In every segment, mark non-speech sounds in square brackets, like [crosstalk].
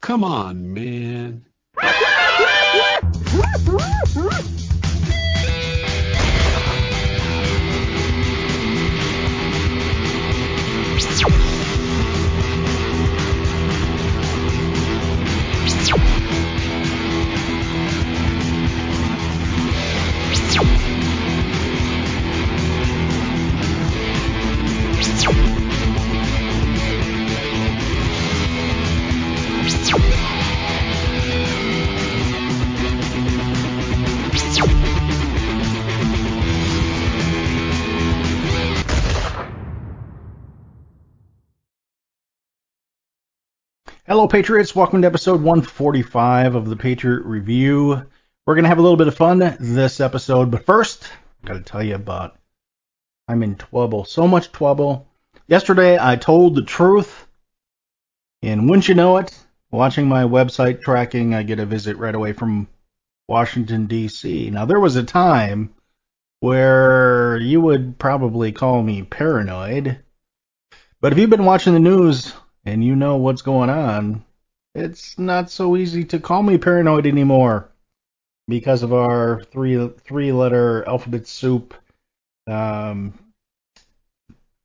Come on, man. Hello, Patriots. Welcome to episode 145 of the Patriot Review. We're going to have a little bit of fun this episode, but first, I've got to tell you about I'm in trouble. So much trouble. Yesterday, I told the truth, and wouldn't you know it, watching my website tracking, I get a visit right away from Washington, D.C. Now, there was a time where you would probably call me paranoid, but if you've been watching the news, and you know what's going on, it's not so easy to call me paranoid anymore because of our three three letter alphabet soup um,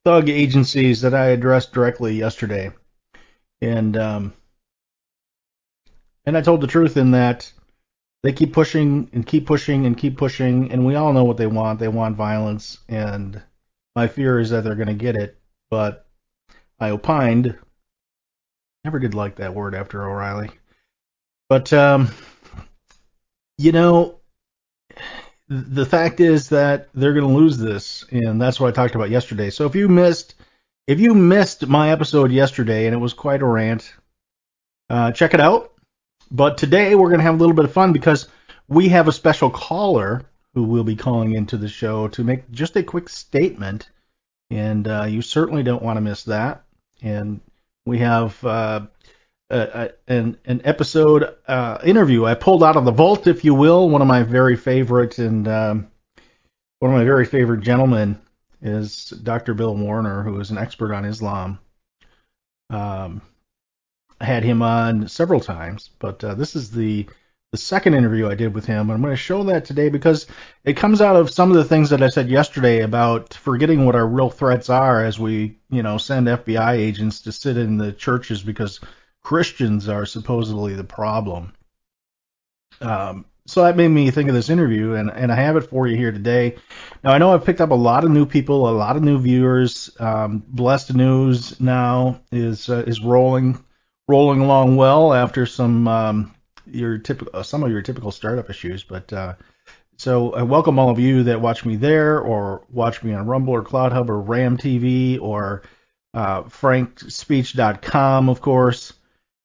thug agencies that I addressed directly yesterday, and um, and I told the truth in that they keep pushing and keep pushing and keep pushing, and we all know what they want. They want violence, and my fear is that they're going to get it. But I opined Never did like that word after O'Reilly. But um, you know, the fact is that they're going to lose this, and that's what I talked about yesterday. So if you missed, if you missed my episode yesterday, and it was quite a rant, uh, check it out. But today we're going to have a little bit of fun because we have a special caller who will be calling into the show to make just a quick statement, and uh, you certainly don't want to miss that. And we have uh, an, an episode uh, interview I pulled out of the vault, if you will. One of my very favorite and um, one of my very favorite gentlemen is Dr. Bill Warner, who is an expert on Islam. Um, I had him on several times, but uh, this is the the second interview I did with him. I'm going to show that today because it comes out of some of the things that I said yesterday about forgetting what our real threats are as we, you know, send FBI agents to sit in the churches because Christians are supposedly the problem. Um, so that made me think of this interview, and, and I have it for you here today. Now, I know I've picked up a lot of new people, a lot of new viewers. Um, Blessed News now is uh, is rolling rolling along well after some um, your typical uh, some of your typical startup issues. But uh, so I welcome all of you that watch me there, or watch me on Rumble or CloutHub or Ram TV or uh, FrankSpeech.com, of course.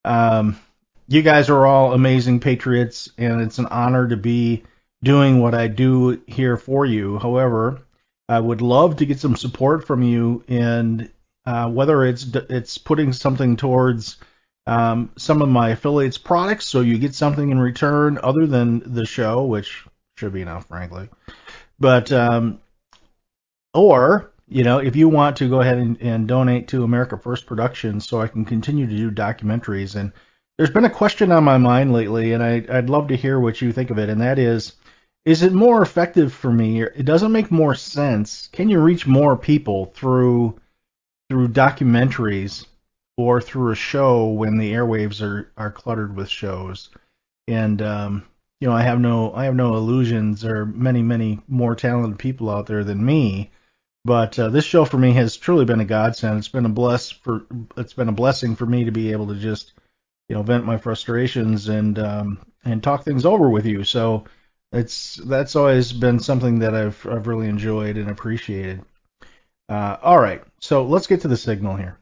Um, you guys are all amazing patriots, and it's an honor to be doing what I do here for you. However, I would love to get some support from you, and uh, whether it's it's putting something towards um, some of my affiliates products, so you get something in return other than the show, which should be enough, frankly. But um, or you know, if you want to go ahead and, and donate to America First Productions, so I can continue to do documentaries. And there's been a question on my mind lately, and I, I'd love to hear what you think of it, and that is. Is it more effective for me? It doesn't make more sense. Can you reach more people through through documentaries or through a show when the airwaves are, are cluttered with shows. And um, you know, I have no I have no illusions. There are many many more talented people out there than me. But uh, this show for me has truly been a godsend. It's been a bless for it's been a blessing for me to be able to just you know vent my frustrations and um, and talk things over with you. So it's that's always been something that I've I've really enjoyed and appreciated. Uh, all right, so let's get to the signal here.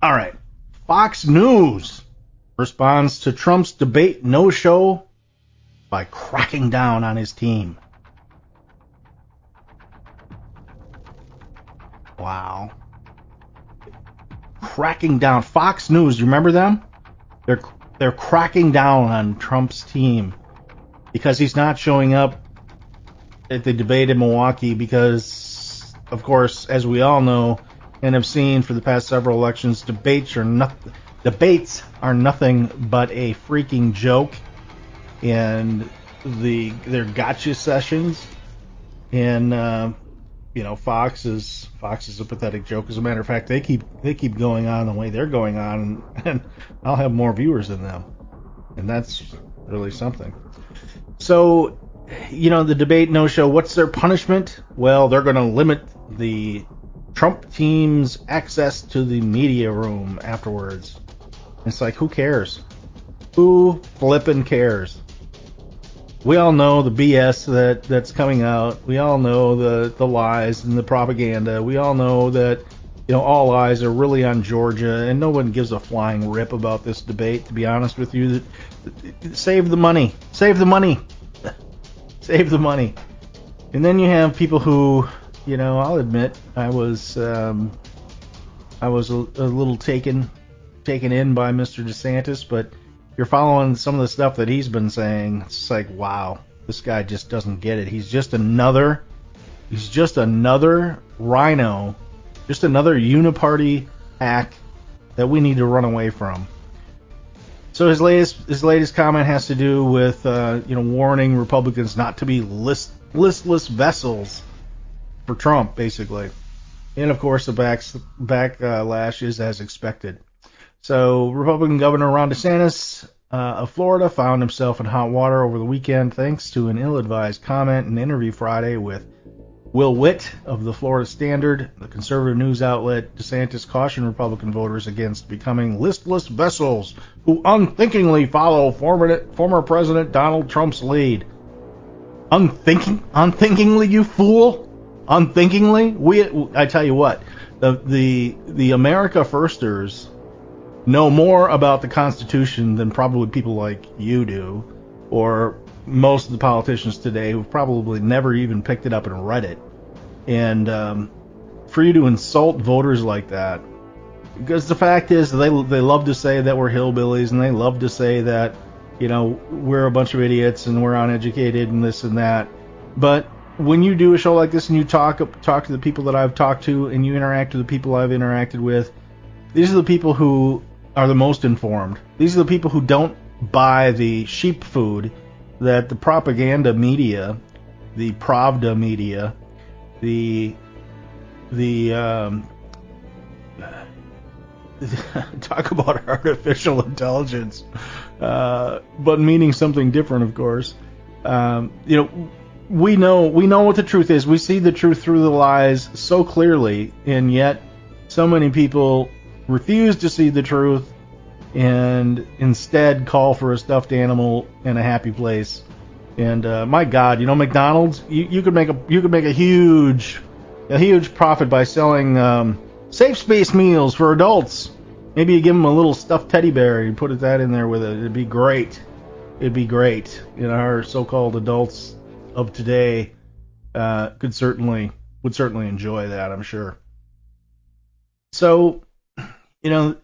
All right. Fox News responds to Trump's debate no show by cracking down on his team. Wow. Cracking down. Fox News, you remember them? They're they're cracking down on Trump's team because he's not showing up at the debate in Milwaukee because, of course, as we all know and have seen for the past several elections, debates are not debates are nothing but a freaking joke, and the they're gotcha sessions, and uh, you know Fox is Fox is a pathetic joke. As a matter of fact, they keep they keep going on the way they're going on, and and I'll have more viewers than them, and that's really something. So, you know, the debate no show. What's their punishment? Well, they're going to limit the Trump team's access to the media room afterwards. It's like, who cares? Who flippin' cares? We all know the BS that that's coming out. We all know the the lies and the propaganda. We all know that you know all eyes are really on Georgia, and no one gives a flying rip about this debate. To be honest with you, save the money, save the money, [laughs] save the money. And then you have people who, you know, I'll admit I was um, I was a, a little taken taken in by Mr. DeSantis, but you're following some of the stuff that he's been saying. It's like, wow, this guy just doesn't get it. He's just another, he's just another RINO, just another uniparty hack that we need to run away from. So his latest his latest comment has to do with uh, you know warning Republicans not to be list, listless vessels for Trump, basically, and of course the back backlash is as expected. So, Republican Governor Ron DeSantis uh, of Florida found himself in hot water over the weekend thanks to an ill advised comment and interview Friday with Will Witt of the Florida Standard, the conservative news outlet. DeSantis cautioned Republican voters against becoming listless vessels who unthinkingly follow former, former President Donald Trump's lead. Unthinking, unthinkingly, you fool! Unthinkingly, we. I tell you what, the the the America Firsters know more about the Constitution than probably people like you do, or most of the politicians today who've probably never even picked it up and read it. And um, for you to insult voters like that, because the fact is they they love to say that we're hillbillies and they love to say that you know we're a bunch of idiots and we're uneducated and this and that. But when you do a show like this and you talk talk to the people that I've talked to and you interact with the people I've interacted with, these are the people who are the most informed. These are the people who don't buy the sheep food that the propaganda media, the Pravda media, the the um, [laughs] talk about [laughs] artificial intelligence, uh, but meaning something different, of course. Um, you know, we know we know what the truth is. We see the truth through the lies so clearly, and yet so many people refuse to see the truth and instead call for a stuffed animal and a happy place. And uh, my God, you know McDonald's, you, you could make a you could make a huge a huge profit by selling um, safe space meals for adults. Maybe you give them a little stuffed teddy bear and put that in there with it. It'd be great. It'd be great. You know, our so-called adults of today uh, could certainly would certainly enjoy that. I'm sure. So you know,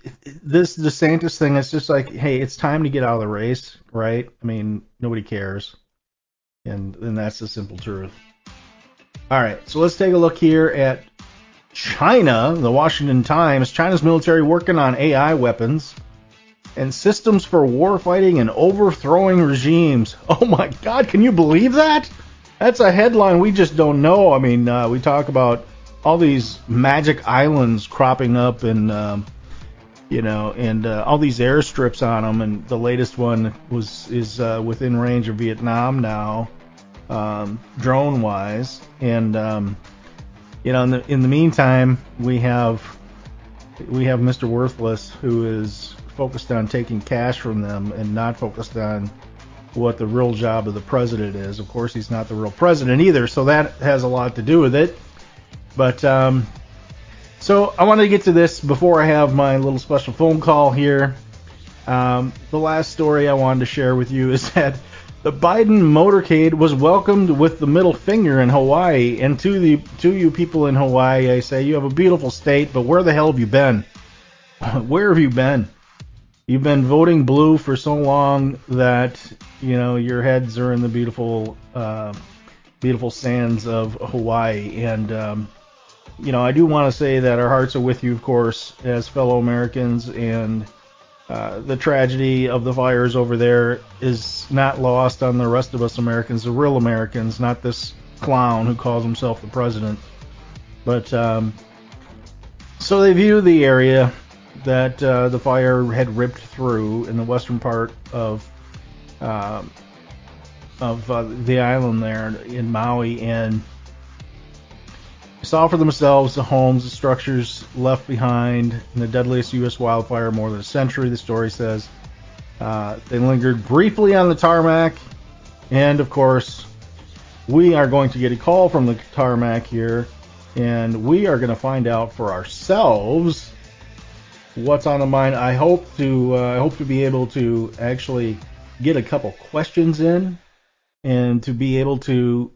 this DeSantis thing is just like, hey, it's time to get out of the race, right? I mean, nobody cares, and and that's the simple truth. All right, so let's take a look here at China. The Washington Times: China's military working on AI weapons and systems for warfighting and overthrowing regimes. [laughs] Oh my God, can you believe that? That's a headline we just don't know. I mean, uh, we talk about all these magic islands cropping up in um, you know, and uh, all these airstrips on them. And the latest one was is uh, within range of Vietnam now, um, drone wise. And um, you know, in the in the meantime, we have we have Mr. Worthless who is focused on taking cash from them and not focused on what the real job of the president is. Of course, he's not the real president either, so that has a lot to do with it. But um, so I wanted to get to this before I have my little special phone call here. Um, the last story I wanted to share with you [laughs] is that the Biden motorcade was welcomed with the middle finger in Hawaii. And to the to you people in Hawaii, I say you have a beautiful state, but where the hell have you been? [laughs] where have you been? You've been voting blue for so long that you know your heads are in the beautiful uh, beautiful sands of Hawaii. And, um, you know, I do want to say that our hearts are with you, of course, as fellow Americans. And uh, the tragedy of the fires over there is not lost on the rest of us Americans, the real Americans, not this clown who calls himself the president. But um, so they view the area that uh, the fire had ripped through in the western part of uh, of uh, the island there in Maui and saw for themselves the homes, the structures left behind in the deadliest U.S. wildfire more than a century. The story says uh, they lingered briefly on the tarmac, and of course, we are going to get a call from the tarmac here, and we are going to find out for ourselves what's on the mind. I hope to uh, I hope to be able to actually get a couple questions in and to be able to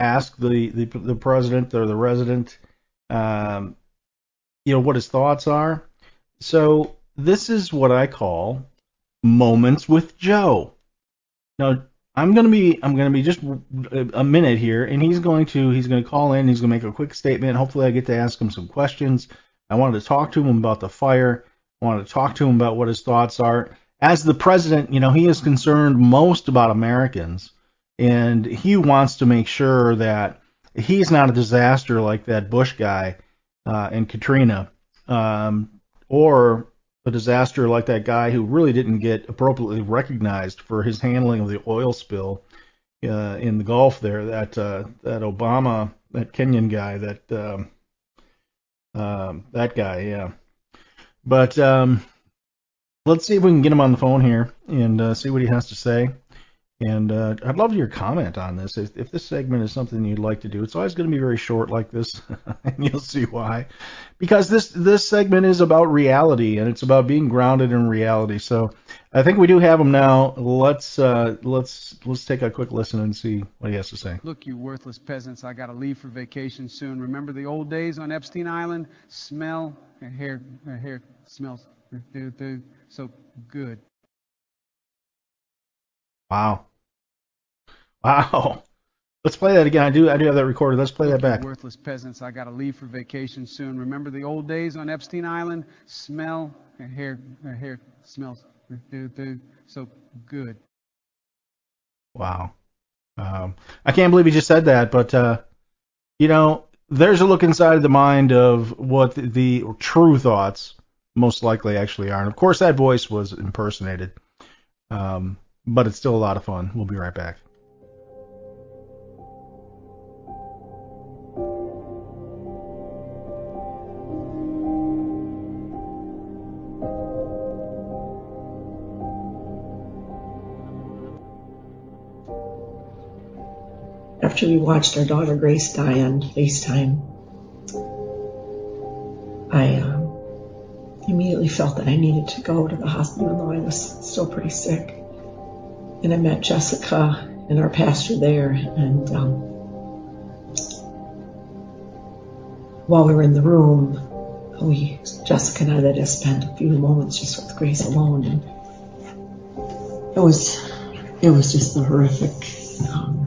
ask the the, the president or the resident um, you know what his thoughts are. So this is what I call moments with Joe. Now I'm gonna be I'm gonna be just a minute here, and he's going to he's gonna call in. He's gonna make a quick statement. Hopefully, I get to ask him some questions. I wanted to talk to him about the fire. I wanted to talk to him about what his thoughts are. As the president, you know, he is concerned most about Americans, and he wants to make sure that he's not a disaster like that Bush guy uh, and Katrina, um, or a disaster like that guy who really didn't get appropriately recognized for his handling of the oil spill uh, in the Gulf there. That uh, that Obama, that Kenyan guy, that um, um, that guy, yeah. But um, let's see if we can get him on the phone here and uh, see what he has to say. And uh, I'd love your comment on this. If, if, this segment is something you'd like to do, it's always going to be very short like this, [laughs] and you'll see why. Because this this segment is about reality, and it's about being grounded in reality. So I think we do have him now. Let's uh, let's let's take a quick listen and see what he has to say. Look, you worthless peasants! I got to leave for vacation soon. Remember the old days on Epstein Island? Smell hair hair smells so good. Wow. Wow. Let's play that again. I do I do have that recorded. Let's play that back. Worthless peasants. I got to leave for vacation soon. Remember the old days on Epstein Island? Smell hair hair smells so good. Wow. Um, I can't believe he just said that, but uh, you know, there's a look inside the mind of what the, the true thoughts most likely actually are. And of course, that voice was impersonated. Um, but it's still a lot of fun. We'll be right back. After we watched our daughter Grace die on FaceTime, I um, immediately felt that I needed to go to the hospital, though I was still pretty sick and I met Jessica and our pastor there. And um, while we were in the room, we Jessica and I us spend a few moments just with Grace alone, and it was it was just a horrific um,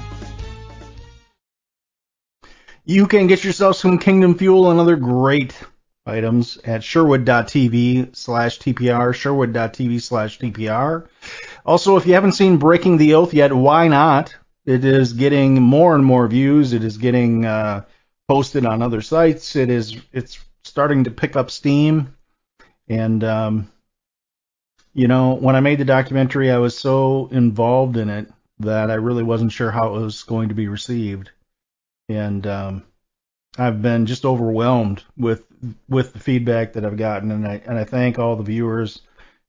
You can get yourself some Kingdom Fuel and other great items at sherwood.tv slash TPR, sherwood.tv slash TPR. Also, if you haven't seen Breaking the Oath yet, why not? It is getting more and more views. It is getting uh, posted on other sites. It is it's starting to pick up steam. And um, you know, when I made the documentary, I was so involved in it that I really wasn't sure how it was going to be received and um, I've been just overwhelmed with with the feedback that I've gotten, and I and I thank all the viewers.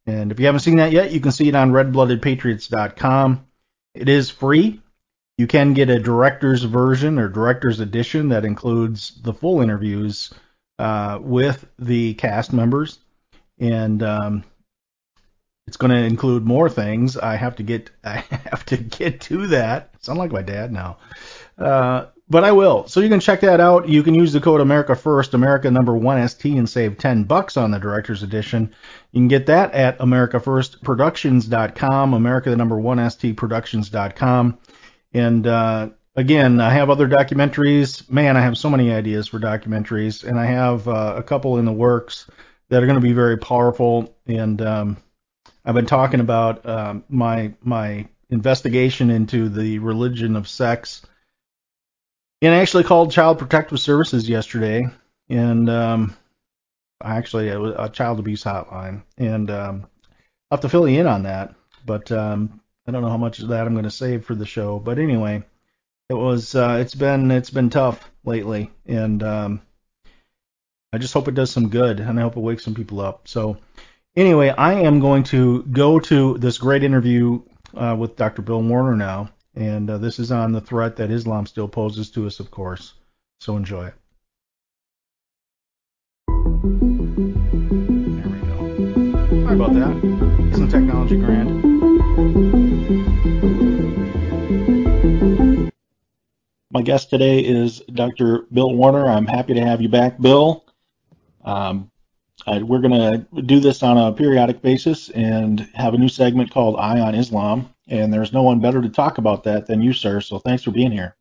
And if you haven't seen that yet, you can see it on RedBloodedPatriots.com. It is free. You can get a director's version or director's edition that includes the full interviews uh, with the cast members, and um, it's going to include more things. I have to get [laughs] I have to get to that. I sound like my dad now. Uh, but I will. So you can check that out. You can use the code America First, America number one ST, and save 10 bucks on the director's edition. You can get that at AmericaFirstProductions.com, America the number one ST Productions.com. And uh, again, I have other documentaries. Man, I have so many ideas for documentaries, and I have uh, a couple in the works that are going to be very powerful. And um, I've been talking about um, my my investigation into the religion of sex and I actually called Child Protective Services yesterday, and um, actually it was a child abuse hotline, and um, I'll have to fill you in on that. But um, I don't know how much of that I'm going to save for the show. But anyway, it was uh, it's been it's been tough lately, and um, I just hope it does some good, and I hope it wakes some people up. So anyway, I am going to go to this great interview uh, with Dr. Bill Warner now. And uh, this is on the threat that Islam still poses to us, of course. So enjoy it. There we go. Sorry about that. Isn't technology grand? My guest today is Dr. Bill Warner. I'm happy to have you back, Bill. Um, we're going to do this on a periodic basis and have a new segment called Eye on Islam and there's no one better to talk about that than you, sir. So thanks for being here.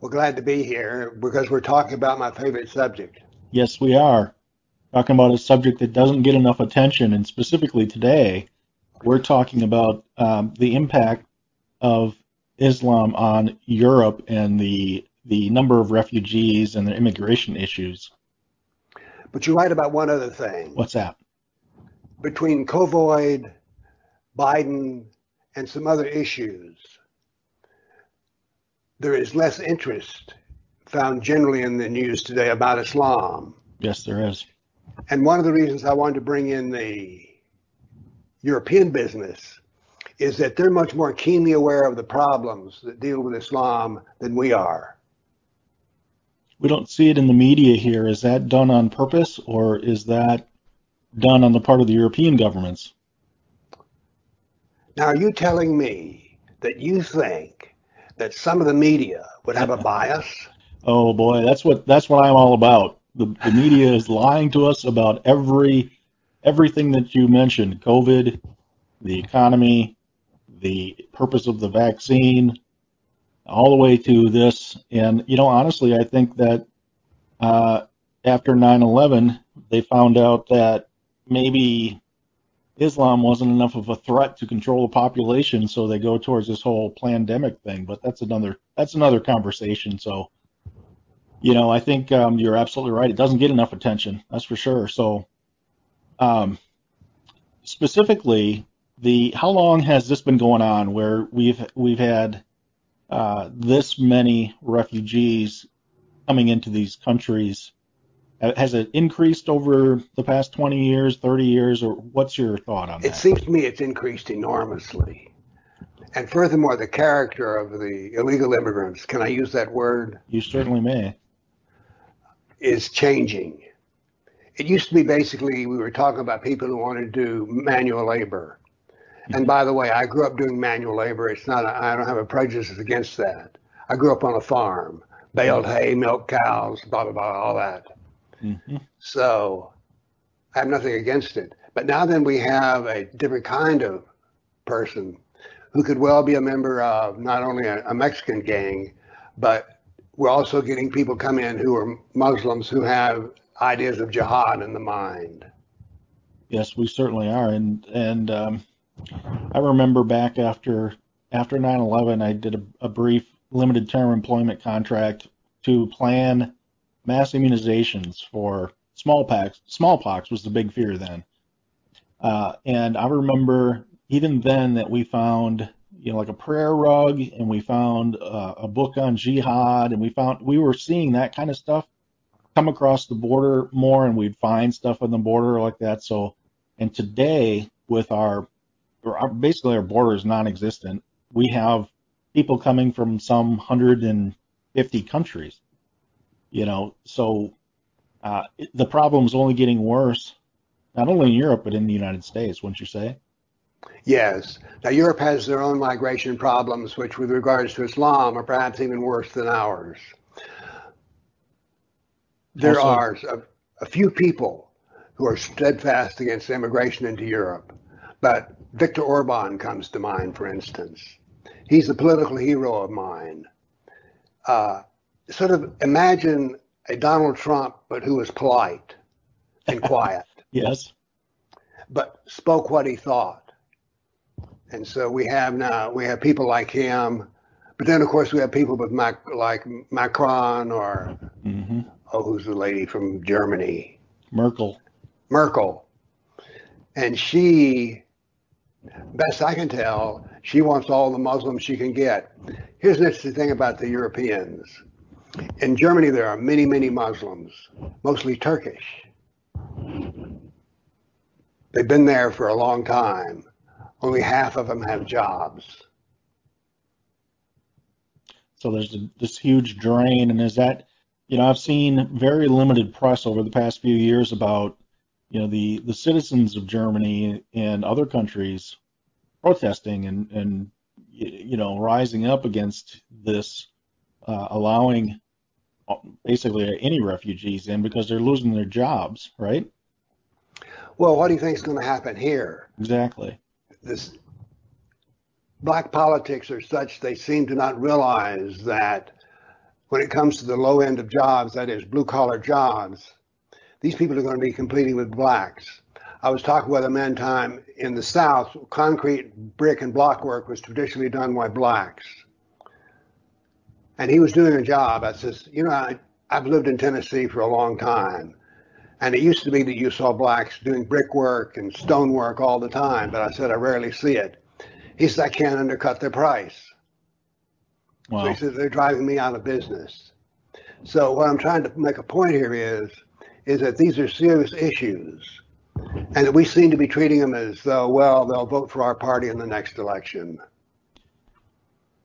Well, glad to be here because we're talking about my favorite subject. Yes, we are. Talking about a subject that doesn't get enough attention, and specifically today, we're talking about um, the impact of Islam on Europe and the the number of refugees and the immigration issues. But you're right about one other thing. What's that? Between COVID, Biden, and some other issues, there is less interest found generally in the news today about Islam. Yes, there is. And one of the reasons I wanted to bring in the European business is that they're much more keenly aware of the problems that deal with Islam than we are. We don't see it in the media here. Is that done on purpose or is that done on the part of the European governments? Now, are you telling me that you think that some of the media would have a bias? [laughs] oh boy, that's what that's what I'm all about. The, the media is lying to us about every everything that you mentioned: COVID, the economy, the purpose of the vaccine, all the way to this. And you know, honestly, I think that uh, after 9/11, they found out that maybe Islam wasn't enough of a threat to control the population, so they go towards this whole pandemic thing. But that's another that's another conversation. So, you know, I think um, you're absolutely right. It doesn't get enough attention, that's for sure. So, um, specifically, the how long has this been going on where we've we've had uh, this many refugees coming into these countries? Uh, Has it increased over the past 20 years, 30 years, or what's your thought on that? It seems to me it's increased enormously. And furthermore, the character of the illegal immigrants, can I use that word, You certainly may. is changing. It used to be basically we were talking about people who wanted to do manual labor. And by the way, I grew up doing manual labor. It's not, I don't have a prejudice against that. I grew up on a farm, baled hay, milk cows, blah, blah, blah, all that. Hmm So I have nothing against it. But now then we have a different kind of person who could well be a member of not only a, a Mexican gang, but we're also getting people come in who are Muslims who have ideas of jihad in the mind. Yes, we certainly are. And and um, I remember back after after 9/11, I did a, a brief limited term employment contract to plan mass immunizations for smallpox. Smallpox was the big fear then. Uh, and I remember even then that we found, you know, like a prayer rug, and we found uh, a book on jihad, and we found we were seeing that kind of stuff come across the border more, and we'd find stuff on the border like that. So, and today with our, our basically our border is non-existent. We have people coming from some 150 countries, you know, so uh, the problem's only getting worse, not only in Europe but in the United States, wouldn't you say? Yes. Now Europe has their own migration problems, which with regards to Islam are perhaps even worse than ours. There Also- are a, a few people who are steadfast against immigration into Europe, but Viktor Orban comes to mind, for instance. He's a political hero of mine. Uh, sort of imagine a Donald Trump, but who was polite and [laughs] quiet, Yes. but spoke what he thought. And so we have now we have people like him, but then of course we have people with Mac, like Macron or hmm oh, who's the lady from Germany? Merkel. Merkel. And she, best I can tell, she wants all the Muslims she can get. Here's an interesting thing about the Europeans. In Germany, there are many, many Muslims, mostly Turkish. They've been there for a long time. Only half of them have jobs. So there's a, this huge drain, and is that, you know, I've seen very limited press over the past few years about, you know, the the citizens of Germany and other countries protesting and and you know rising up against this, uh, allowing basically any refugees in because they're losing their jobs, right? Well, what do you think is going to happen here? Exactly. This black politics are such they seem to not realize that when it comes to the low end of jobs, that is blue collar jobs, these people are going to be competing with blacks. I was talking with a man time in the South, concrete, brick, and block work was traditionally done by blacks. And he was doing a job. I says, you know, I, I've lived in Tennessee for a long time. And it used to be that you saw blacks doing brickwork and stonework all the time, but I said I rarely see it. He said I can't undercut their price. So Wow. he says they're driving me out of business. So what I'm trying to make a point here is, is that these are serious issues, and that we seem to be treating them as though, well, they'll vote for our party in the next election.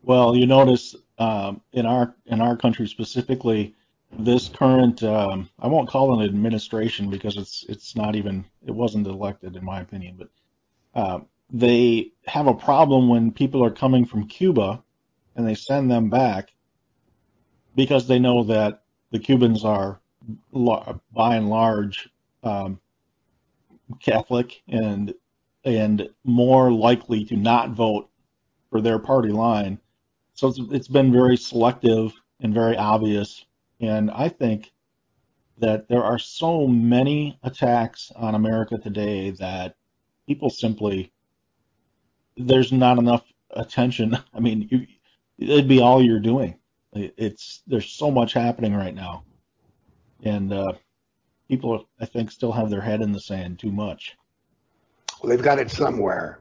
Well, you notice um, in our in our country specifically, this current um, I won't call it an administration because it's it's not even it wasn't elected in my opinion, but uh, they have a problem when people are coming from Cuba and they send them back because they know that the Cubans are by and large um, Catholic and and more likely to not vote for their party line. So it's, it's been very selective and very obvious. And I think that there are so many attacks on America today that people simply, there's not enough attention. [laughs] I mean, you, it'd be all you're doing It's there's so much happening right now, and uh, people I think still have their head in the sand too much. Well, they've got it somewhere.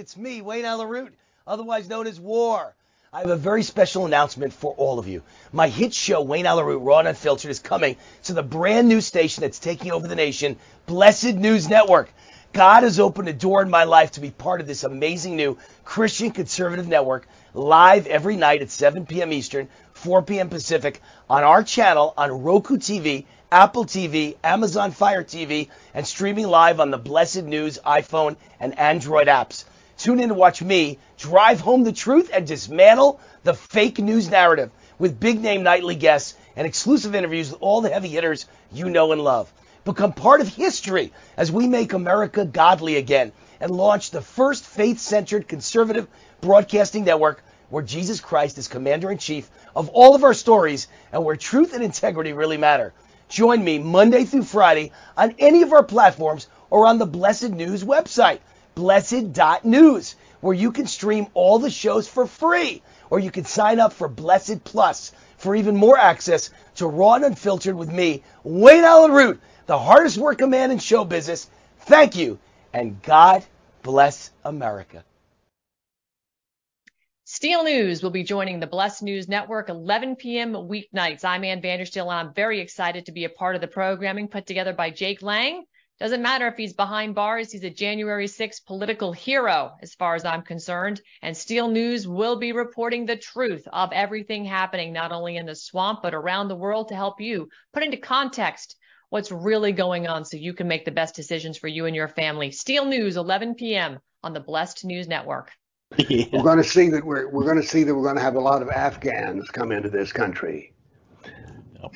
It's me, Wayne Allyn Root, otherwise known as War. I have a very special announcement for all of you. My hit show, Wayne Allyn Root, Raw and Unfiltered, is coming to the brand new station that's taking over the nation, Blessed News Network. God has opened a door in my life to be part of this amazing new Christian conservative network, live every night at 7 p.m. Eastern, 4 p.m. Pacific, on our channel on Roku TV Apple TV, Amazon Fire TV, and streaming live on the Blessed News iPhone and Android apps. Tune in to watch me drive home the truth and dismantle the fake news narrative with big name nightly guests and exclusive interviews with all the heavy hitters you know and love. Become part of history as we make America godly again and launch the first faith centered conservative broadcasting network where Jesus Christ is commander in chief of all of our stories and where truth and integrity really matter. Join me Monday through Friday on any of our platforms or on the Blessed News website, blessed.news, where you can stream all the shows for free, or you can sign up for Blessed Plus for even more access to Raw and Unfiltered with me, Wayne Allyn Root, the hardest working man in show business. Thank you, and God bless America. Steel News will be joining the Blessed News Network 11 p.m. weeknights. I'm Ann Vandersteel, and I'm very excited to be a part of the programming put together by Jake Lang. Doesn't matter if he's behind bars, he's a January 6th political hero, as far as I'm concerned. And Steel News will be reporting the truth of everything happening, not only in the swamp, but around the world to help you put into context what's really going on so you can make the best decisions for you and your family. Steel News, 11 p.m. on the Blessed News Network. [laughs] Yeah. We're going to see that we're we're going to see that we're going to have a lot of Afghans come into this country,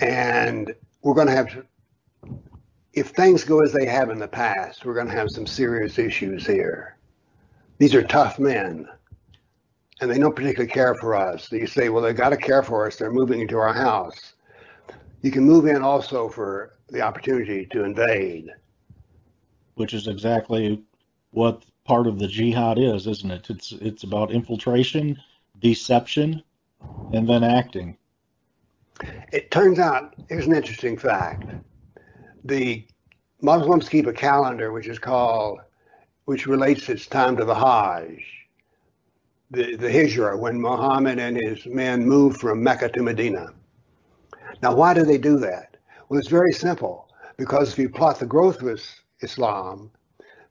and we're going to have. If things go as they have in the past, we're going to have some serious issues here. These are tough men, and they don't particularly care for us. You say, well, they've got to care for us. They're moving into our house. You can move in also for the opportunity to invade. Which is exactly what part of the jihad is, isn't it? It's it's about infiltration, deception, and then acting. It turns out here's an interesting fact: the Muslims keep a calendar which is called, which relates its time to the Hajj, the the Hijrah, when Muhammad and his men moved from Mecca to Medina. Now, why do they do that? Well, it's very simple. Because if you plot the growth of Islam,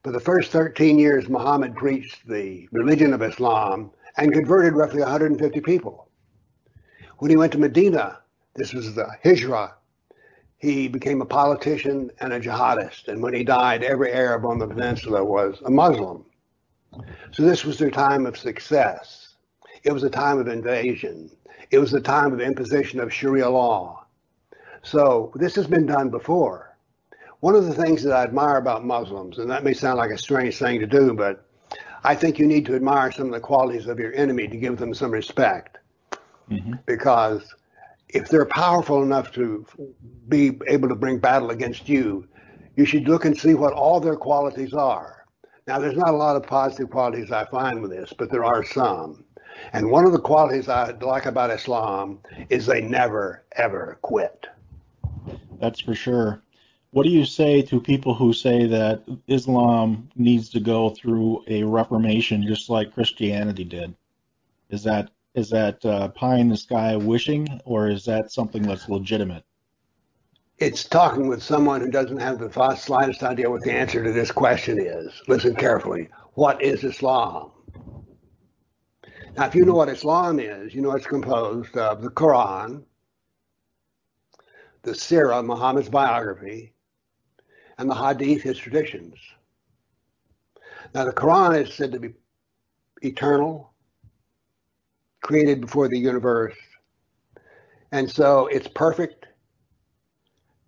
for the first 13 years, Muhammad preached the religion of Islam and converted roughly 150 people. When he went to Medina, this was the Hijrah, he became a politician and a jihadist. And when he died, every Arab on the peninsula was a Muslim. So this was their time of success. It was a time of invasion. It was a time of imposition of Sharia law. So this has been done before. One of the things that I admire about Muslims, and that may sound like a strange thing to do, but I think you need to admire some of the qualities of your enemy to give them some respect. Mm-hmm. Because if they're powerful enough to be able to bring battle against you, you should look and see what all their qualities are. Now, there's not a lot of positive qualities I find with this, but there are some. And one of the qualities I like about Islam is they never, ever quit. That's for sure. what do you say to people who say that Islam needs to go through a reformation just like Christianity did? Is that is that uh, pie in the sky wishing, or is that something that's legitimate? It's talking with someone who doesn't have the slightest idea what the answer to this question is. Listen carefully. What is Islam? Now, if you know what Islam is, you know it's composed of the Quran, the Sirah, Muhammad's biography, and the Hadith, his traditions. Now, the Quran is said to be eternal, created before the universe, and so it's perfect.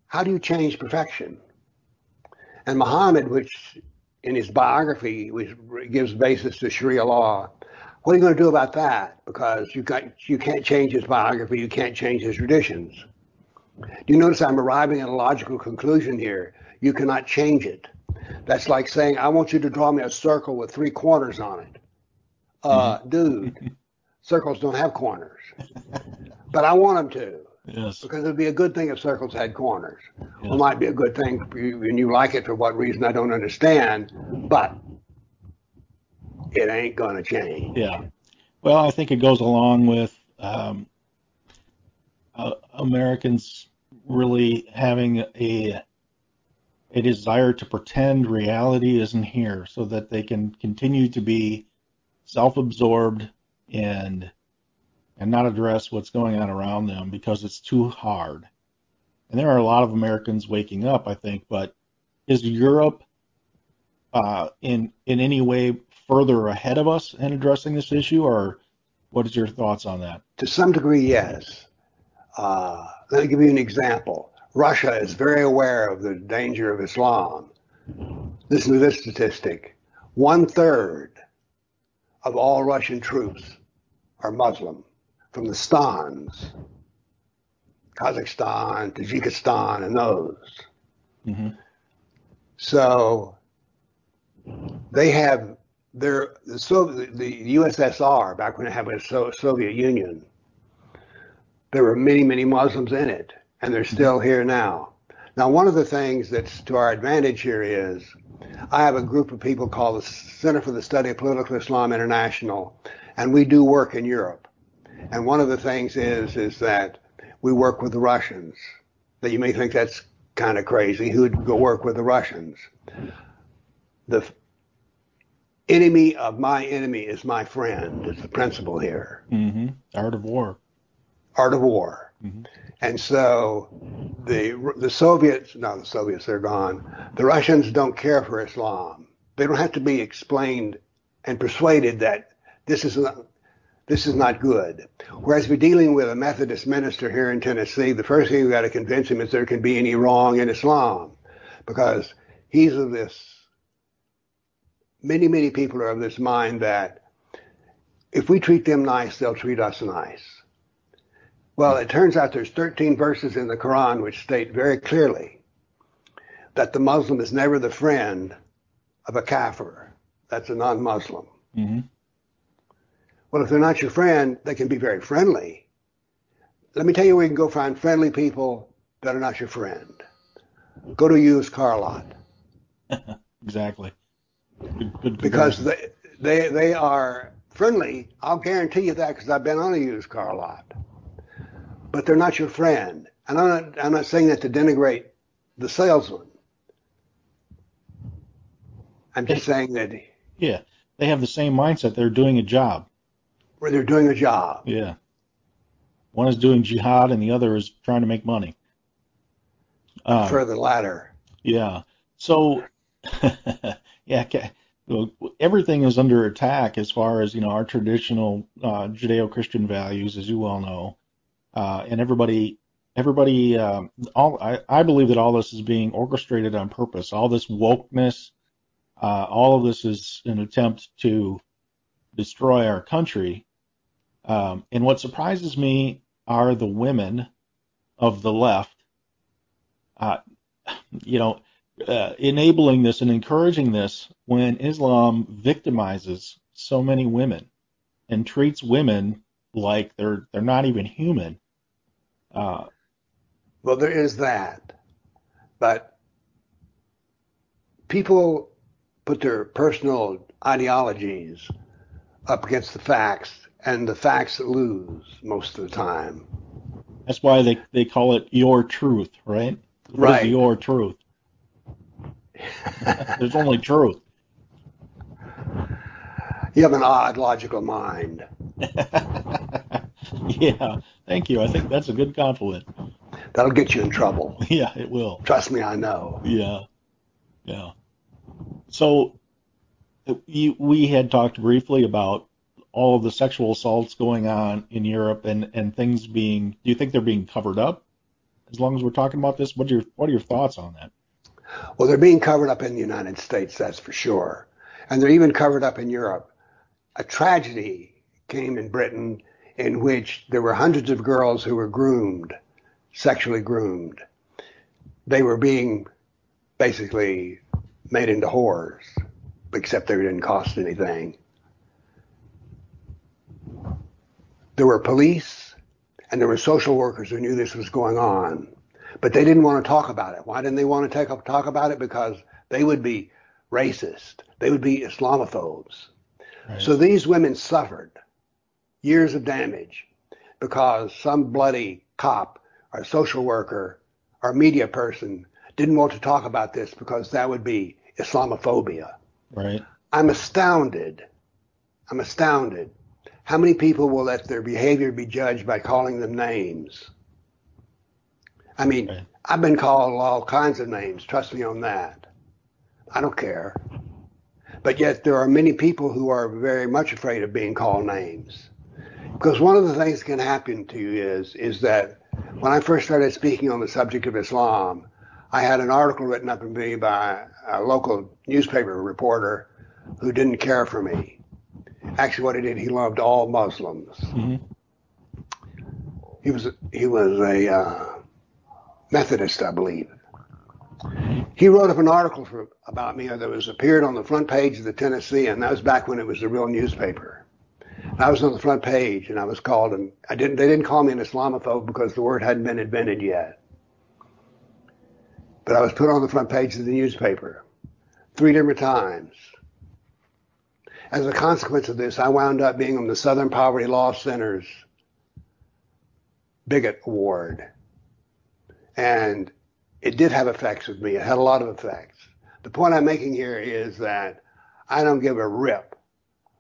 How do you change perfection? And Muhammad, which in his biography which gives basis to Sharia law, what are you going to do about that? Because you got you can't change his biography, you can't change his traditions. Do you notice I'm arriving at a logical conclusion here? You cannot change it. That's like saying, I want you to draw me a circle with three corners on it. Uh, mm-hmm. dude, circles don't have corners. But I want them to. Yes. Because it'd be a good thing if circles had corners. Yes. It might be a good thing you, and you like it for what reason I don't understand, but it ain't going to change. Yeah. Well, I think it goes along with um, uh, Americans really having a a desire to pretend reality isn't here, so that they can continue to be self-absorbed and and not address what's going on around them because it's too hard. And there are a lot of Americans waking up, I think, but is Europe uh, in in any way further ahead of us in addressing this issue, or what is your thoughts on that? To some degree, yes. Uh, let me give you an example. Russia is very aware of the danger of Islam. Listen to this statistic. One third of all Russian troops are Muslim from the stans, Kazakhstan, Tajikistan, and those. Mm-hmm. So they have their the, Soviet, the USSR back when it had a Soviet Union. There were many, many Muslims in it, and they're still here now. Now, one of the things that's to our advantage here is I have a group of people called the Center for the Study of Political Islam International, and we do work in Europe. And one of the things is is that we work with the Russians. That you may think that's kind of crazy. Who'd go work with the Russians? The enemy of my enemy is my friend. Is the principle here. Mm-hmm. Art of war. Art of war. Mm-hmm. And so the the Soviets, no, the Soviets, they're gone. The Russians don't care for Islam. They don't have to be explained and persuaded that this is not, this is not good. Whereas we're dealing with a Methodist minister here in Tennessee, the first thing we got to convince him is there can be any wrong in Islam, because he's of this many, many people are of this mind that if we treat them nice, they'll treat us nice. Well, it turns out there's 13 verses in the Quran which state very clearly that the Muslim is never the friend of a kafir. That's a non-Muslim. Mm-hmm. Well, if they're not your friend, they can be very friendly. Let me tell you where you can go find friendly people that are not your friend. Go to a used car lot. exactly. Good, good because they, they they are friendly. I'll guarantee you that because I've been on a used car lot. But they're not your friend, and I'm not I'm not saying that to denigrate the salesman. I'm just saying that. Yeah, they have the same mindset. They're doing a job. Where they're doing a job. Yeah. One is doing jihad, and the other is trying to make money. Uh, For the latter. Yeah. So [laughs] yeah, everything is under attack as far as you know our traditional uh, Judeo-Christian values, as you well know, uh, and everybody, everybody, um, all I, I believe that all this is being orchestrated on purpose. All this wokeness, uh, all of this is an attempt to destroy our country. Um, and what surprises me are the women of the left. Uh, you know, uh, enabling this and encouraging this when Islam victimizes so many women and treats women like they're they're not even human. Uh, well, there is that, but people put their personal ideologies up against the facts, and the facts lose most of the time. That's why they, they call it your truth, right? What Right. your truth. [laughs] There's only truth. You have an odd logical mind. [laughs] yeah. Thank you. I think that's a good compliment. That'll get you in trouble. [laughs] Yeah, it will. Trust me, I know. Yeah. Yeah. So you, we had talked briefly about all of the sexual assaults going on in Europe and, and things being, do you think they're being covered up? As long as we're talking about this, what are your, what are your thoughts on that? Well, they're being covered up in the United States, that's for sure. And they're even covered up in Europe. A tragedy came in Britain in which there were hundreds of girls who were groomed, sexually groomed. They were being basically made into whores, except they didn't cost anything. There were police and there were social workers who knew this was going on, but they didn't want to talk about it. Why didn't they want to take up, talk about it? Because they would be racist. They would be Islamophobes. Right. So these women suffered years of damage because some bloody cop or social worker or media person didn't want to talk about this because that would be Islamophobia. Right. I'm astounded. I'm astounded. How many people will let their behavior be judged by calling them names? I mean, Right. I've been called all kinds of names. Trust me on that. I don't care. But yet there are many people who are very much afraid of being called names. Because one of the things that can happen to you is is that when I first started speaking on the subject of Islam, I had an article written up in me by a local newspaper reporter who didn't care for me. Actually, what he did, he loved all Muslims. hmm He was he was a uh, Methodist, I believe. He wrote up an article for, about me that was appeared on the front page of the Tennessean, and that was back when it was a real newspaper. I was on the front page, and I was called, and I didn't. They didn't call me an Islamophobe because the word hadn't been invented yet. But I was put on the front page of the newspaper three different times. As a consequence of this, I wound up being on the Southern Poverty Law Center's Bigot Award. And it did have effects with me. It had a lot of effects. The point I'm making here is that I don't give a rip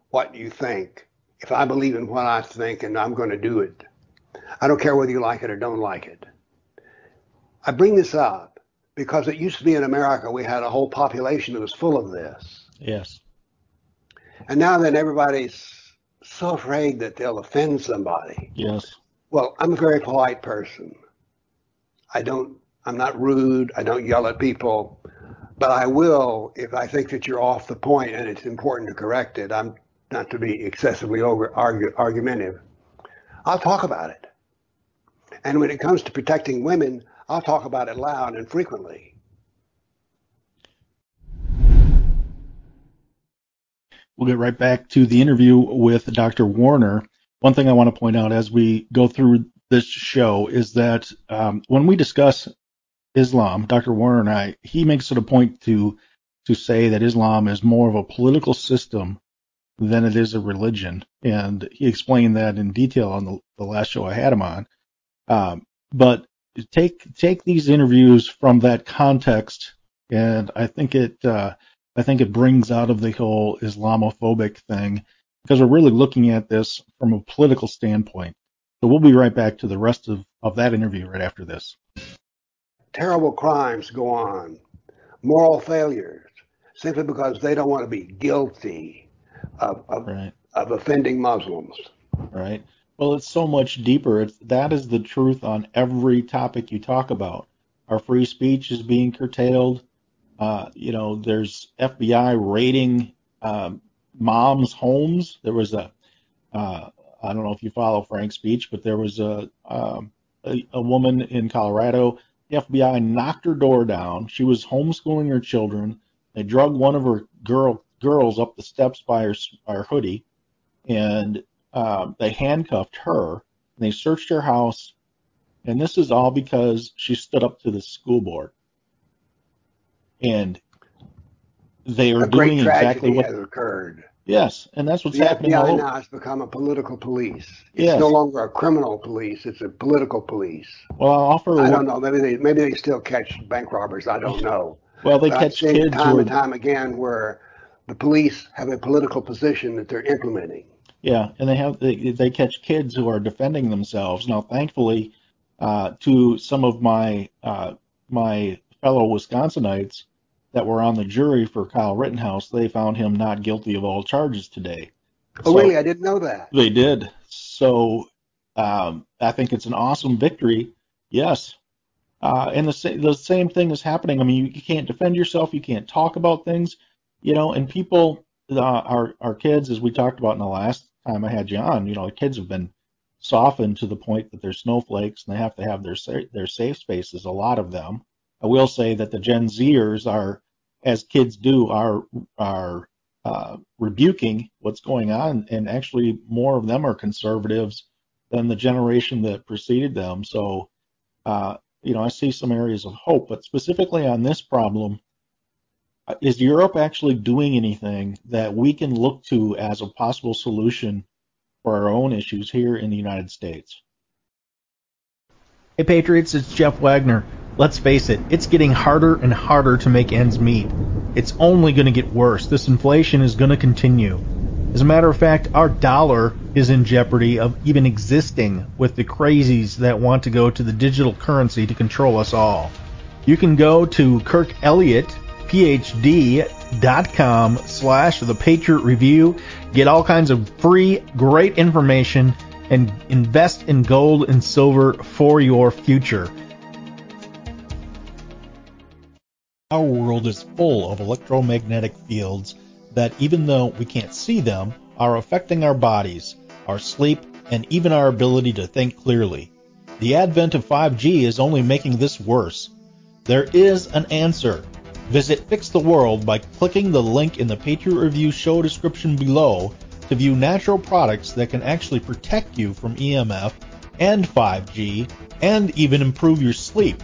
what you think. If I believe in what I think and I'm going to do it, I don't care whether you like it or don't like it. I bring this up because it used to be in America we had a whole population that was full of this. Yes. And now that everybody's so afraid that they'll offend somebody. Yes. Well, I'm a very polite person. I don't, I'm not rude. I don't yell at people, but I will if I think that you're off the point and it's important to correct it. I'm not to be excessively over argu, argumentative. I'll talk about it. And when it comes to protecting women, I'll talk about it loud and frequently. We'll get right back to the interview with Dr. Warner. One thing I want to point out as we go through this show is that um, when we discuss Islam, Dr. Warner and I, he makes it a point to to say that Islam is more of a political system than it is a religion, and he explained that in detail on the, the last show I had him on. Um, but take take these interviews from that context, and I think it uh, I think it brings out of the whole Islamophobic thing because we're really looking at this from a political standpoint. So we'll be right back to the rest of, of that interview right after this. Terrible crimes go on, moral failures, simply because they don't want to be guilty of, of, Right. of offending Muslims. right? Well, it's so much deeper. It's that is the truth on every topic you talk about. Our free speech is being curtailed. Uh, you know, there's FBI raiding um, moms' homes. There was a, uh, I don't know if you follow FrankSpeech, but there was a, um, a a woman in Colorado. The FBI knocked her door down. She was homeschooling her children. They drug one of her girl girls up the steps by her, her hoodie, and um, they handcuffed her. And they searched her house, and this is all because she stood up to the school board. And they are doing exactly what. has occurred. Yes, and that's what's The happening all FBI now has become a political police. It's Yes. no longer a criminal police; it's a political police. Well, I'll offer. I don't know. Maybe they maybe they still catch bank robbers. I don't know. Well, they But catch kids time who and time again where the police have a political position that they're implementing. Yeah, and they have they, they catch kids who are defending themselves. Now, thankfully, uh, to some of my uh, my fellow Wisconsinites that were on the jury for Kyle Rittenhouse, they found him not guilty of all charges today. Oh, So- really? I didn't know that. They did. So um, I think it's an awesome victory. Yes. Uh, and the, sa- the same thing is happening. I mean, you, you can't defend yourself. You can't talk about things, you know, and people, uh, our, our kids, as we talked about in the last time I had you on, you know, kids have been softened to the point that they're snowflakes and they have to have their, sa- their safe spaces, a lot of them. I will say that the Gen Zers are, as kids do, are, are uh, rebuking what's going on, and actually more of them are conservatives than the generation that preceded them. So, uh, you know, I see some areas of hope, but specifically on this problem, is Europe actually doing anything that we can look to as a possible solution for our own issues here in the United States? Hey, Patriots, it's Jeff Wagner. Let's face it, it's getting harder and harder to make ends meet. It's only going to get worse. This inflation is going to continue. As a matter of fact, our dollar is in jeopardy of even existing with the crazies that want to go to the digital currency to control us all. You can go to Kirk Elliott, PhD.com slash the Patriot Review, get all kinds of free, great information, and invest in gold and silver for your future. Our world is full of electromagnetic fields that, even though we can't see them, are affecting our bodies, our sleep, and even our ability to think clearly. The advent of 5G is only making this worse. There is an answer. Visit Fix the World by clicking the link in the Patriot Review show description below to view natural products that can actually protect you from EMF and 5G and even improve your sleep.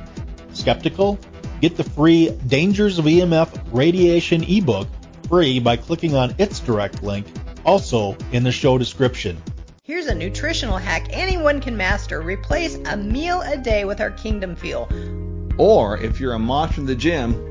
Skeptical? Get the free Dangers of EMF Radiation ebook free by clicking on its direct link, also in the show description. Here's a nutritional hack anyone can master. Replace a meal a day with our Kingdom Fuel. Or if you're a monster in the gym,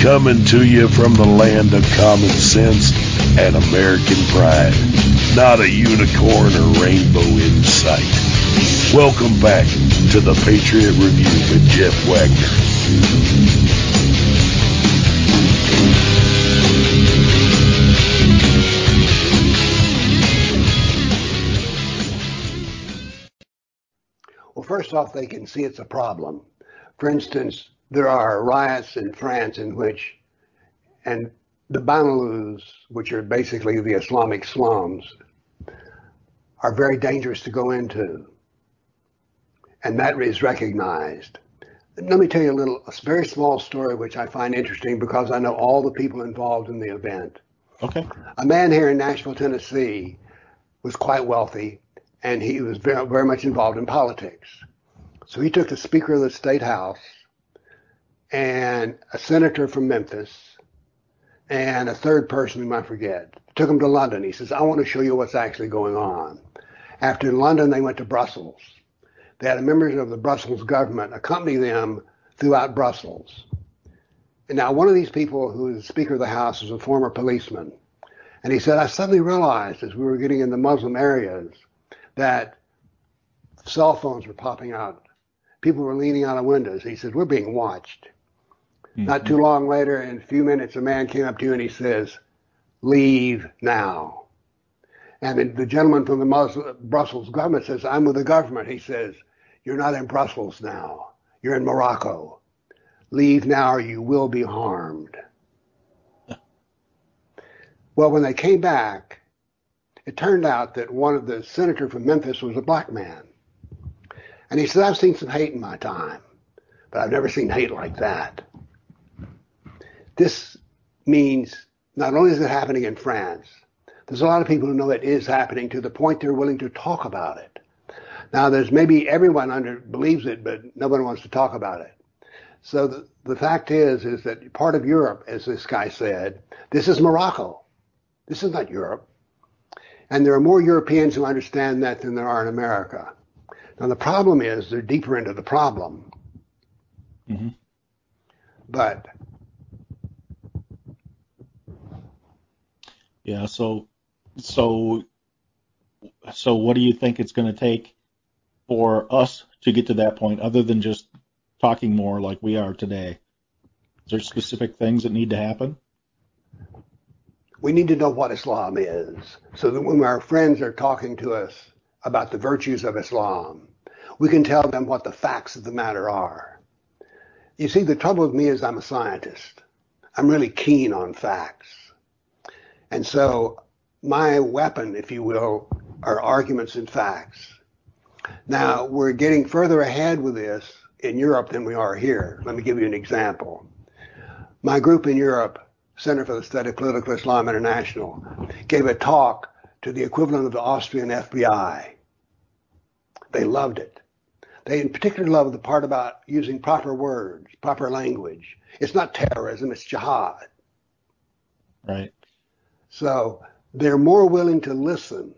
Coming to you from the land of common sense and American pride. Not a unicorn or rainbow in sight. Welcome back to the Patriot Review with Jeff Wagner. Well, first off, they can see it's a problem. For instance, there are riots in France in which, and the banlieues, which are basically the Islamic slums, are very dangerous to go into. And that is recognized. Let me tell you a little, a very small story which I find interesting because I know all the people involved in the event. Okay. A man here in Nashville, Tennessee, was quite wealthy and he was very, very much involved in politics. So he took the Speaker of the State House and a senator from Memphis and a third person whom I forget. Took him to London. He says, I want to show you what's actually going on. After in London, they went to Brussels. They had a members of the Brussels government accompany them throughout Brussels. And now, one of these people who is Speaker of the House is a former policeman. And he said, I suddenly realized as we were getting in the Muslim areas that cell phones were popping out. People were leaning out of windows. He said, We're being watched. Mm-hmm. Not too long later, in a few minutes, a man came up to you and he says, Leave now. And the, gentleman from the Muslim, Brussels government says, I'm with the government. He says, You're not in Brussels now. You're in Morocco. Leave now or you will be harmed. well, when they came back, it turned out that one of the senators from Memphis was a black man. And he said, I've seen some hate in my time, but I've never seen hate like that. This means not only is it happening in France, there's a lot of people who know it is happening to the point they're willing to talk about it. Now, there's maybe everyone under believes it, but no one wants to talk about it. So the, the fact is, is that part of Europe, as this guy said, this is Morocco. This is not Europe. And there are more Europeans who understand that than there are in America. Now, the problem is they're deeper into the problem. Mm-hmm. But. Yeah, so, so, so what do you think it's going to take for us to get to that point other than just talking more like we are today? Is there specific things that need to happen? We need to know what Islam is so that when our friends are talking to us about the virtues of Islam, we can tell them what the facts of the matter are. You see, the trouble with me is I'm a scientist. I'm really keen on facts. And so my weapon, if you will, are arguments and facts. Now, we're getting further ahead with this in Europe than we are here. Let me give you an example. My group in Europe, Center for the Study of Political Islam International, gave a talk to the equivalent of the Austrian FBI. They loved it. They in particular loved the part about using proper words, proper language. It's not terrorism, it's jihad. Right. So they're more willing to listen.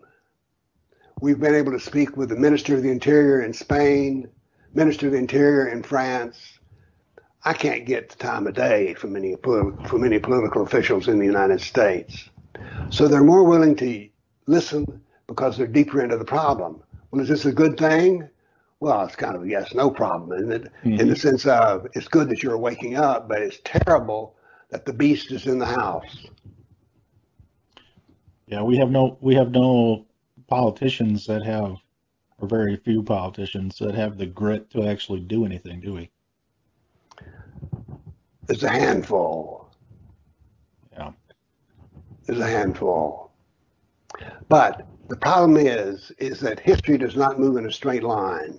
We've been able to speak with the Minister of the Interior in Spain, Minister of the Interior in France. I can't get the time of day from any from any political officials in the United States. So they're more willing to listen because they're deeper into the problem. Well, is this a good thing? Well, it's kind of a yes no problem, isn't it? Mm-hmm. In the sense of it's good that you're waking up, but it's terrible that the beast is in the house. Yeah, we have no we have no politicians that have or very few politicians that have the grit to actually do anything, do we? There's a handful. Yeah. There's a handful. But the problem is, is that history does not move in a straight line.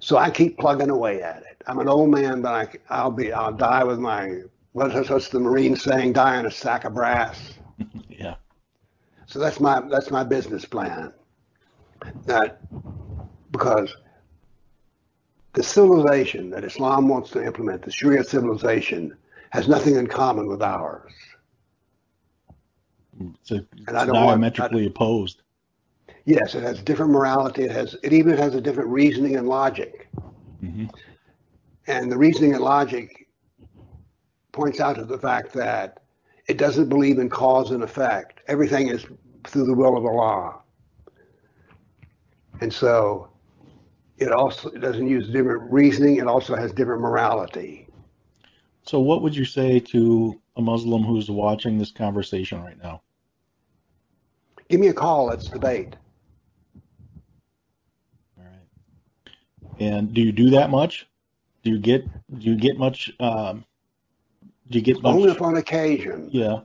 So I keep plugging away at it. I'm an old man, but I, I'll be, I'll die with my, what's, what's the Marine saying? Die in a sack of brass. [laughs] yeah. So that's my, that's my business plan that because the civilization that Islam wants to implement, the Sharia civilization, has nothing in common with ours. It's, a, it's diametrically want, opposed. Yes, it has different morality. It has it even has a different reasoning and logic. Mm-hmm. And the reasoning and logic points out to the fact that it doesn't believe in cause and effect. Everything is through the will of Allah. And so it also it doesn't use different reasoning. It also has different morality. So, what would you say to a Muslim who's watching this conversation right now? Give me a call. Let's debate. All right. And do you do that much? Do you get do you get much? Um, do you get much? Only upon occasion. Yeah.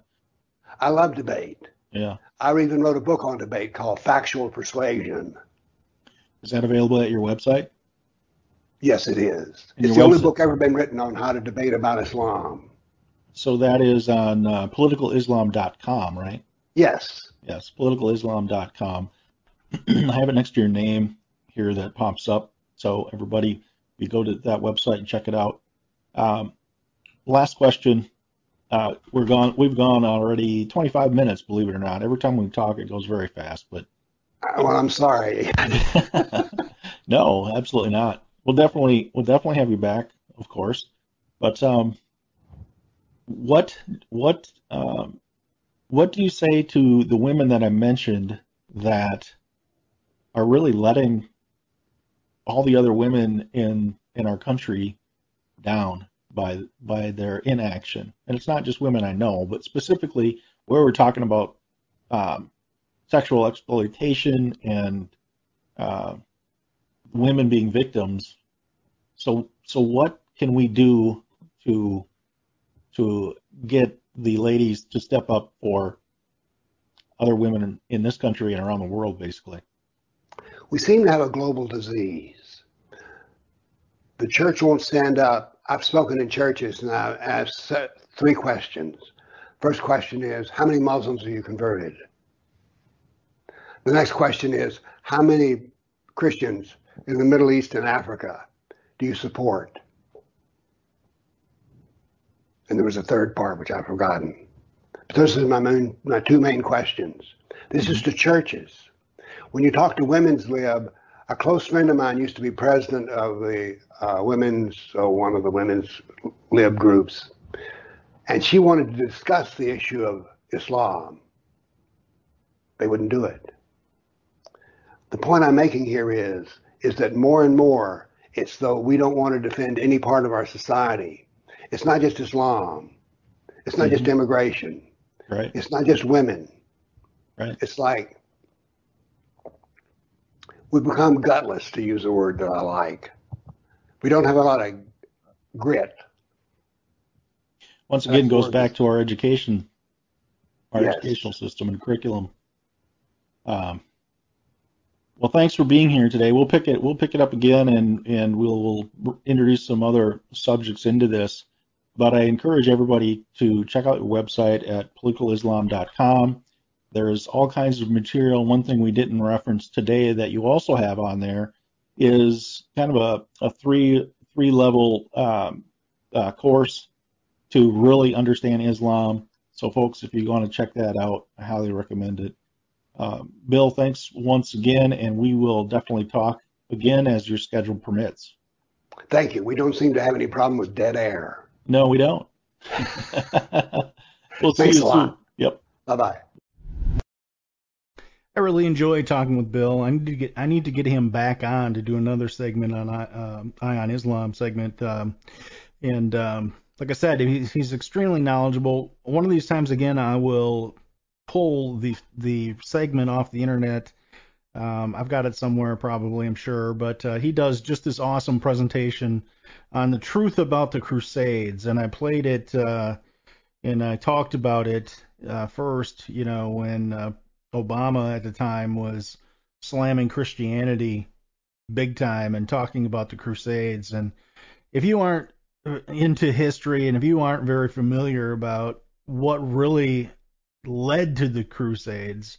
I love debate. Yeah. I even wrote a book on debate called Factual Persuasion. Is that available at your website? Yes, it is. And it's the website? only book ever been written on how to debate about Islam. So that is on uh, politicalislam.com, right? Yes. Yes, politicalislam.com. [clears throat] I have it next to your name here that pops up. So everybody, you go to that website and check it out. Um, last question. Uh, we're gone. We've gone already 25 minutes, believe it or not. Every time we talk, it goes very fast. But Well, I'm sorry. [laughs] no, absolutely not. We'll definitely we'll definitely have you back, of course. But um, what what um, what do you say to the women that I mentioned that are really letting all the other women in in our country down by by their inaction? And it's not just women I know, but specifically where we're talking about um, sexual exploitation and uh, women being victims. So so what can we do to to get the ladies to step up for other women in, in this country and around the world, basically? We seem to have a global disease. The church won't stand up. I've spoken in churches and I've asked three questions. First question is, how many Muslims have you converted? The next question is, how many Christians in the Middle East and Africa do you support? And there was a third part which I've forgotten. But those are my main, my two main questions. This is to churches. When you talk to women's lib, a close friend of mine used to be president of the uh, women's, uh, one of the women's lib groups, and she wanted to discuss the issue of Islam. They wouldn't do it. The point I'm making here is, is that more and more it's though we don't want to defend any part of our society. It's not just Islam. It's not mm-hmm. just immigration. Right. It's not just women. Right. It's like we've become gutless, to use a word that I like. We don't have a lot of grit. Once again, goes back to our education, our yes. educational system and curriculum. Um, well, thanks for being here today. We'll pick it. We'll pick it up again, and and we'll, we'll introduce some other subjects into this. But I encourage everybody to check out your website at politicalislam.com. There's all kinds of material. One thing we didn't reference today that you also have on there is kind of a, a three three level um, uh, course to really understand Islam. So, folks, if you want to check that out, I highly recommend it. Uh, Bill, thanks once again, and we will definitely talk again as your schedule permits. Thank you. We don't seem to have any problem with dead air. No, we don't. [laughs] we'll Thanks see you soon. Yep. Bye bye. I really enjoy talking with Bill. I need to get I need to get him back on to do another segment on uh, Eye on Islam segment. Um, and um, like I said, he's, he's extremely knowledgeable. One of these times again, I will pull the the segment off the internet. Um, I've got it somewhere probably, I'm sure, but uh, he does just this awesome presentation on the truth about the Crusades, and I played it uh, and I talked about it uh, first, you know, when uh, Obama at the time was slamming Christianity big time and talking about the Crusades, and if you aren't uh, into history and if you aren't very familiar about what really led to the Crusades,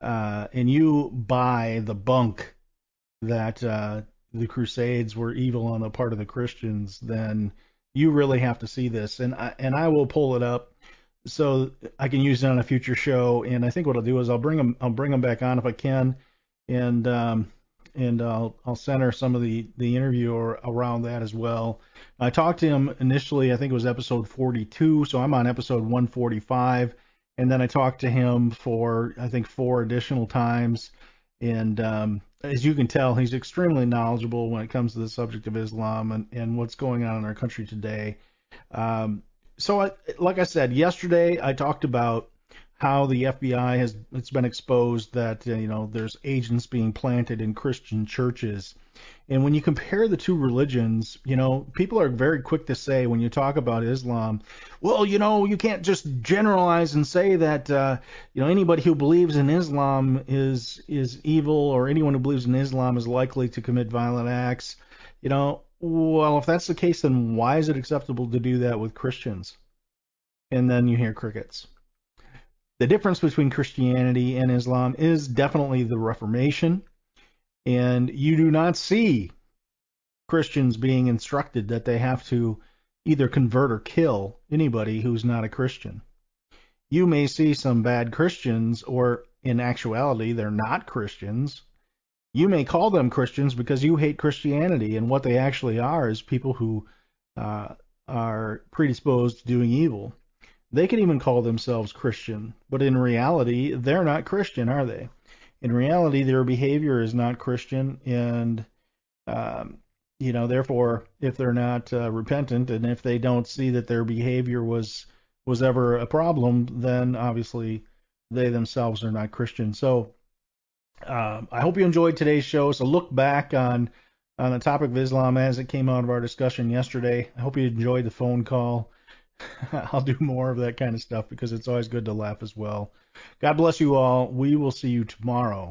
uh, and you buy the bunk that uh, the Crusades were evil on the part of the Christians, then you really have to see this. And I, and I will pull it up so I can use it on a future show. And I think what I'll do is I'll bring them I'll bring them back on if I can, and um, and I'll I'll center some of the the interview around that as well. I talked to him initially. I think it was episode 42, so I'm on episode 145 and then I talked to him for I think four additional times. And um, as you can tell, he's extremely knowledgeable when it comes to the subject of Islam and, and what's going on in our country today. Um, so, I, like I said yesterday, I talked about how the FBI has it's been exposed that uh, you know there's agents being planted in Christian churches and when you compare the two religions, you know, people are very quick to say when you talk about Islam, well, you know, you can't just generalize and say that, uh, you know, anybody who believes in Islam is is evil, or anyone who believes in Islam is likely to commit violent acts. You know, well, if that's the case, then why is it acceptable to do that with Christians? And then you hear crickets. The difference between Christianity and Islam is definitely the Reformation and you do not see Christians being instructed that they have to either convert or kill anybody who's not a Christian. You may see some bad Christians or in actuality, they're not Christians. You may call them Christians because you hate Christianity, and what they actually are is people who uh, are predisposed to doing evil. They could even call themselves Christian, but in reality, they're not Christian, are they? In reality, their behavior is not Christian, and um, you know, therefore, if they're not uh, repentant and if they don't see that their behavior was was ever a problem, then obviously they themselves are not Christian. So um, I hope you enjoyed today's show. It's a look back on on the topic of Islam as it came out of our discussion yesterday. I hope you enjoyed the phone call. [laughs] I'll do more of that kind of stuff because it's always good to laugh as well. God bless you all. We will see you tomorrow.